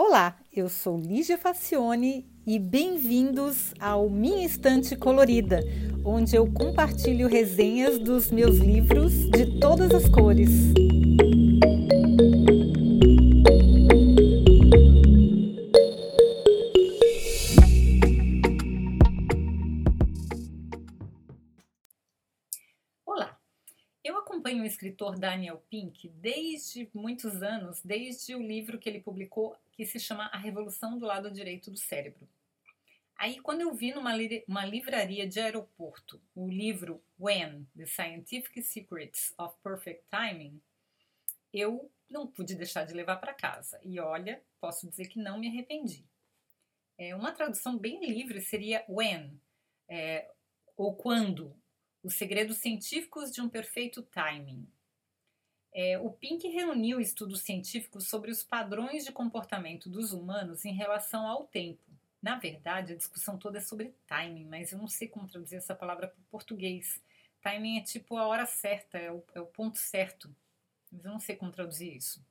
Olá, eu sou Lígia Facione e bem-vindos ao Minha Estante Colorida, onde eu compartilho resenhas dos meus livros de todas as cores. Escritor Daniel Pink desde muitos anos, desde o livro que ele publicou que se chama A Revolução do Lado Direito do Cérebro. Aí, quando eu vi numa li livraria de aeroporto o livro When: The Scientific Secrets of Perfect Timing, eu não pude deixar de levar para casa. E olha, posso dizer que não me arrependi. É, uma tradução bem livre seria When, é, ou quando, os segredos científicos de um perfeito timing. É, o Pink reuniu estudos científicos sobre os padrões de comportamento dos humanos em relação ao tempo. Na verdade, a discussão toda é sobre timing, mas eu não sei como traduzir essa palavra para o português. Timing é tipo a hora certa, é o, é o ponto certo. Mas eu não sei como traduzir isso.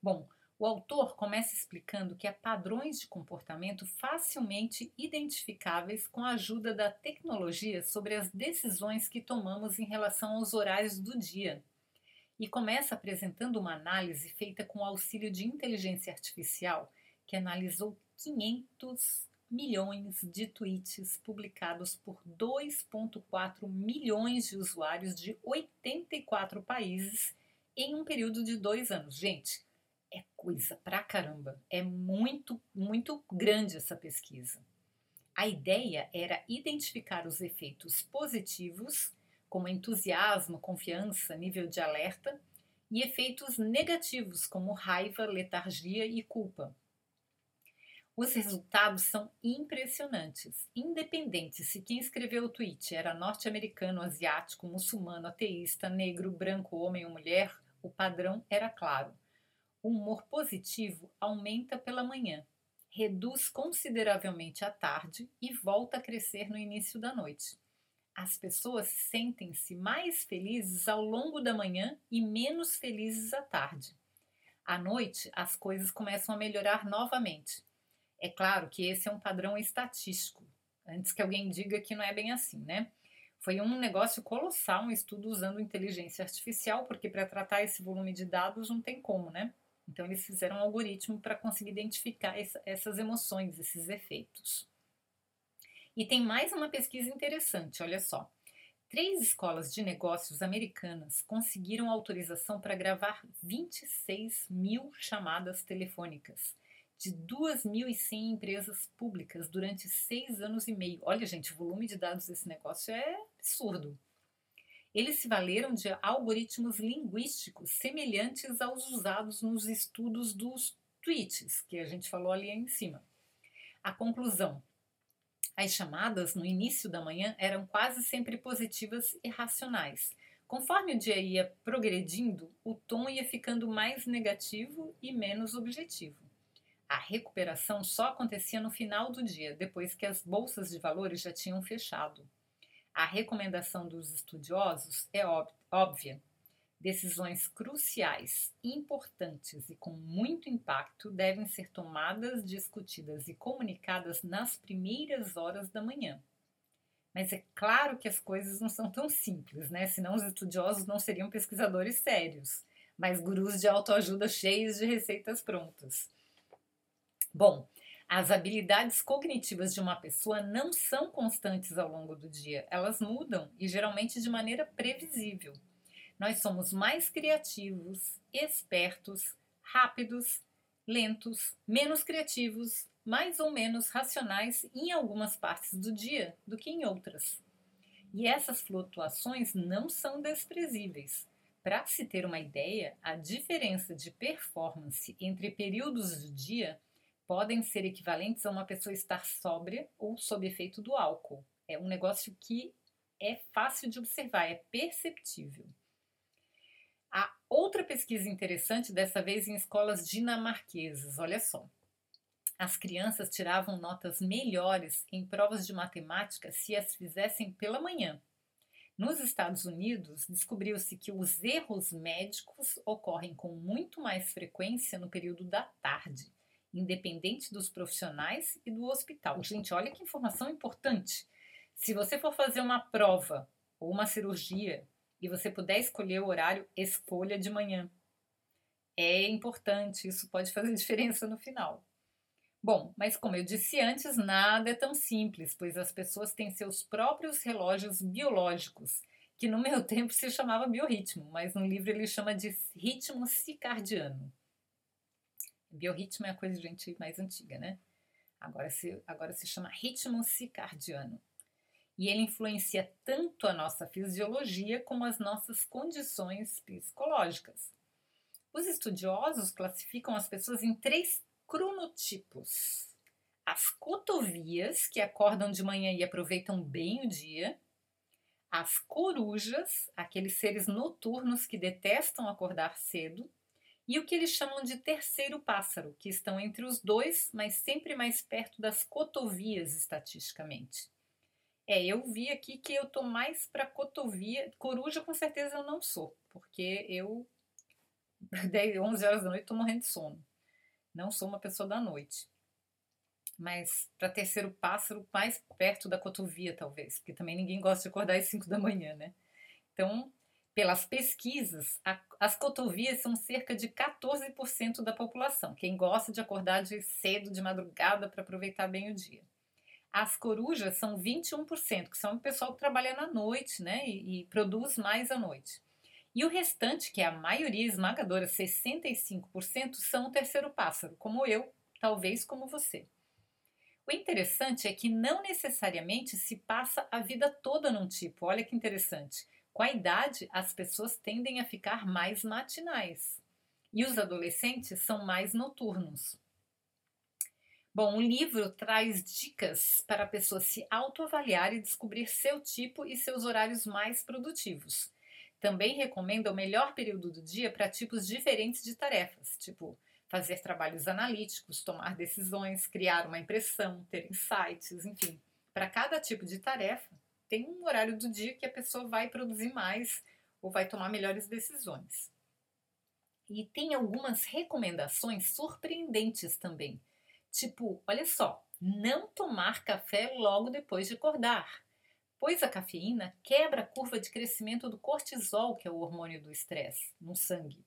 Bom, o autor começa explicando que há padrões de comportamento facilmente identificáveis com a ajuda da tecnologia sobre as decisões que tomamos em relação aos horários do dia. E começa apresentando uma análise feita com o auxílio de inteligência artificial que analisou 500 milhões de tweets publicados por 2,4 milhões de usuários de 84 países em um período de dois anos. Gente, é coisa pra caramba. É muito, muito grande essa pesquisa. A ideia era identificar os efeitos positivos, como entusiasmo, confiança, nível de alerta, e efeitos negativos, como raiva, letargia e culpa. Os resultados são impressionantes, independente se quem escreveu o tweet era norte-americano, asiático, muçulmano, ateísta, negro, branco, homem ou mulher, o padrão era claro o humor positivo aumenta pela manhã, reduz consideravelmente à tarde e volta a crescer no início da noite. As pessoas sentem-se mais felizes ao longo da manhã e menos felizes à tarde. À noite, as coisas começam a melhorar novamente. É claro que esse é um padrão estatístico, antes que alguém diga que não é bem assim, né? Foi um negócio colossal, um estudo usando inteligência artificial, porque para tratar esse volume de dados não tem como, né? Então, eles fizeram um algoritmo para conseguir identificar essa, essas emoções, esses efeitos. E tem mais uma pesquisa interessante, olha só. Três escolas de negócios americanas conseguiram autorização para gravar 26 mil chamadas telefônicas de 2.100 empresas públicas durante seis anos e meio. Olha, gente, o volume de dados desse negócio é absurdo. Eles se valeram de algoritmos linguísticos semelhantes aos usados nos estudos dos tweets, que a gente falou ali em cima. A conclusão: as chamadas no início da manhã eram quase sempre positivas e racionais. Conforme o dia ia progredindo, o tom ia ficando mais negativo e menos objetivo. A recuperação só acontecia no final do dia, depois que as bolsas de valores já tinham fechado. A recomendação dos estudiosos é óbvia. Decisões cruciais, importantes e com muito impacto devem ser tomadas, discutidas e comunicadas nas primeiras horas da manhã. Mas é claro que as coisas não são tão simples, né? Senão os estudiosos não seriam pesquisadores sérios, mas gurus de autoajuda cheios de receitas prontas. Bom, as habilidades cognitivas de uma pessoa não são constantes ao longo do dia, elas mudam e geralmente de maneira previsível. Nós somos mais criativos, espertos, rápidos, lentos, menos criativos, mais ou menos racionais em algumas partes do dia do que em outras. E essas flutuações não são desprezíveis. Para se ter uma ideia, a diferença de performance entre períodos do dia podem ser equivalentes a uma pessoa estar sóbria ou sob efeito do álcool. É um negócio que é fácil de observar, é perceptível. A outra pesquisa interessante, dessa vez em escolas dinamarquesas, olha só. As crianças tiravam notas melhores em provas de matemática se as fizessem pela manhã. Nos Estados Unidos, descobriu-se que os erros médicos ocorrem com muito mais frequência no período da tarde independente dos profissionais e do hospital. Gente, olha que informação importante. Se você for fazer uma prova ou uma cirurgia e você puder escolher o horário, escolha de manhã. É importante, isso pode fazer diferença no final. Bom, mas como eu disse antes, nada é tão simples, pois as pessoas têm seus próprios relógios biológicos, que no meu tempo se chamava biorritmo, mas no livro ele chama de ritmo circadiano. Biorritmo é a coisa de gente mais antiga, né? Agora se, agora se chama ritmo circadiano. E ele influencia tanto a nossa fisiologia como as nossas condições psicológicas. Os estudiosos classificam as pessoas em três cronotipos. As cotovias, que acordam de manhã e aproveitam bem o dia. As corujas, aqueles seres noturnos que detestam acordar cedo e o que eles chamam de terceiro pássaro, que estão entre os dois, mas sempre mais perto das cotovias estatisticamente. É, eu vi aqui que eu tô mais para cotovia. Coruja, com certeza, eu não sou, porque eu, 10, 11 horas da noite, tô morrendo de sono. Não sou uma pessoa da noite. Mas para terceiro pássaro, mais perto da cotovia, talvez, porque também ninguém gosta de acordar às 5 da manhã, né? Então, pelas pesquisas, a, as cotovias são cerca de 14% da população, quem gosta de acordar de cedo, de madrugada, para aproveitar bem o dia. As corujas são 21%, que são o pessoal que trabalha na noite né, e, e produz mais à noite. E o restante, que é a maioria esmagadora, 65%, são o terceiro pássaro, como eu, talvez como você. O interessante é que não necessariamente se passa a vida toda num tipo. Olha que interessante. Com a idade, as pessoas tendem a ficar mais matinais e os adolescentes são mais noturnos. Bom, o livro traz dicas para a pessoa se autoavaliar e descobrir seu tipo e seus horários mais produtivos. Também recomenda o melhor período do dia para tipos diferentes de tarefas, tipo fazer trabalhos analíticos, tomar decisões, criar uma impressão, ter insights, enfim. Para cada tipo de tarefa, tem um horário do dia que a pessoa vai produzir mais ou vai tomar melhores decisões. E tem algumas recomendações surpreendentes também. Tipo, olha só, não tomar café logo depois de acordar, pois a cafeína quebra a curva de crescimento do cortisol, que é o hormônio do estresse, no sangue.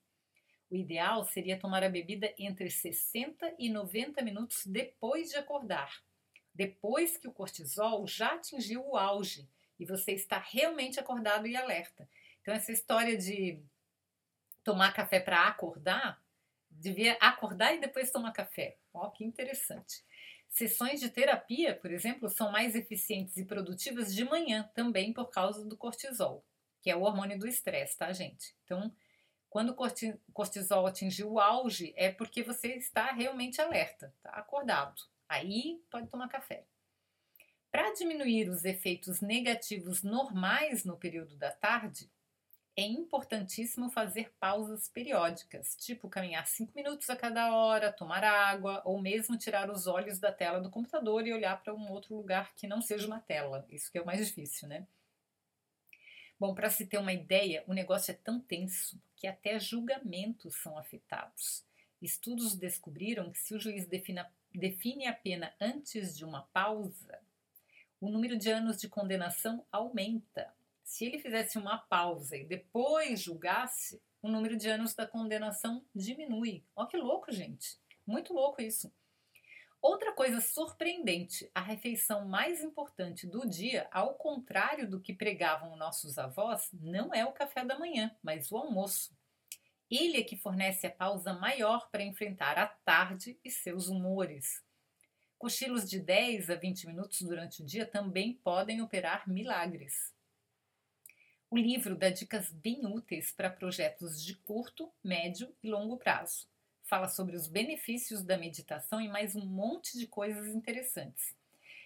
O ideal seria tomar a bebida entre 60 e 90 minutos depois de acordar, depois que o cortisol já atingiu o auge e você está realmente acordado e alerta. Então, essa história de tomar café para acordar, devia acordar e depois tomar café. Ó, que interessante. Sessões de terapia, por exemplo, são mais eficientes e produtivas de manhã, também por causa do cortisol, que é o hormônio do estresse, tá, gente? Então, quando o cortisol atingir o auge, é porque você está realmente alerta, tá acordado. Aí pode tomar café. Para diminuir os efeitos negativos normais no período da tarde, é importantíssimo fazer pausas periódicas, tipo caminhar 5 minutos a cada hora, tomar água ou mesmo tirar os olhos da tela do computador e olhar para um outro lugar que não seja uma tela. Isso que é o mais difícil, né? Bom, para se ter uma ideia, o negócio é tão tenso que até julgamentos são afetados. Estudos descobriram que se o juiz defina, define a pena antes de uma pausa, o número de anos de condenação aumenta. Se ele fizesse uma pausa e depois julgasse, o número de anos da condenação diminui. Olha que louco, gente. Muito louco isso. Outra coisa surpreendente: a refeição mais importante do dia, ao contrário do que pregavam nossos avós, não é o café da manhã, mas o almoço. Ele é que fornece a pausa maior para enfrentar a tarde e seus humores. Cochilos de 10 a 20 minutos durante o dia também podem operar milagres. O livro dá dicas bem úteis para projetos de curto, médio e longo prazo. Fala sobre os benefícios da meditação e mais um monte de coisas interessantes.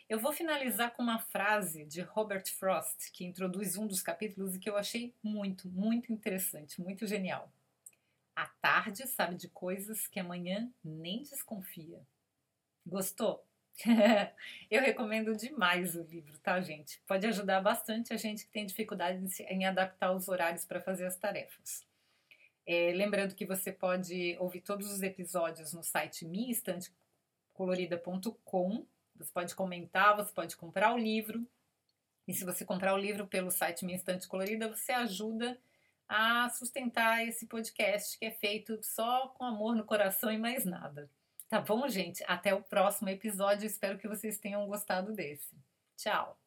Eu vou finalizar com uma frase de Robert Frost, que introduz um dos capítulos e que eu achei muito, muito interessante, muito genial. Tarde sabe de coisas que amanhã nem desconfia. Gostou? eu recomendo demais o livro, tá, gente? Pode ajudar bastante a gente que tem dificuldade em adaptar os horários para fazer as tarefas. É, lembrando que você pode ouvir todos os episódios no site Minha Estante colorida.com. Você pode comentar, você pode comprar o livro. E se você comprar o livro pelo site Minha Estante Colorida, você ajuda a sustentar esse podcast que é feito só com amor no coração e mais nada. Tá bom, gente? Até o próximo episódio. Espero que vocês tenham gostado desse. Tchau!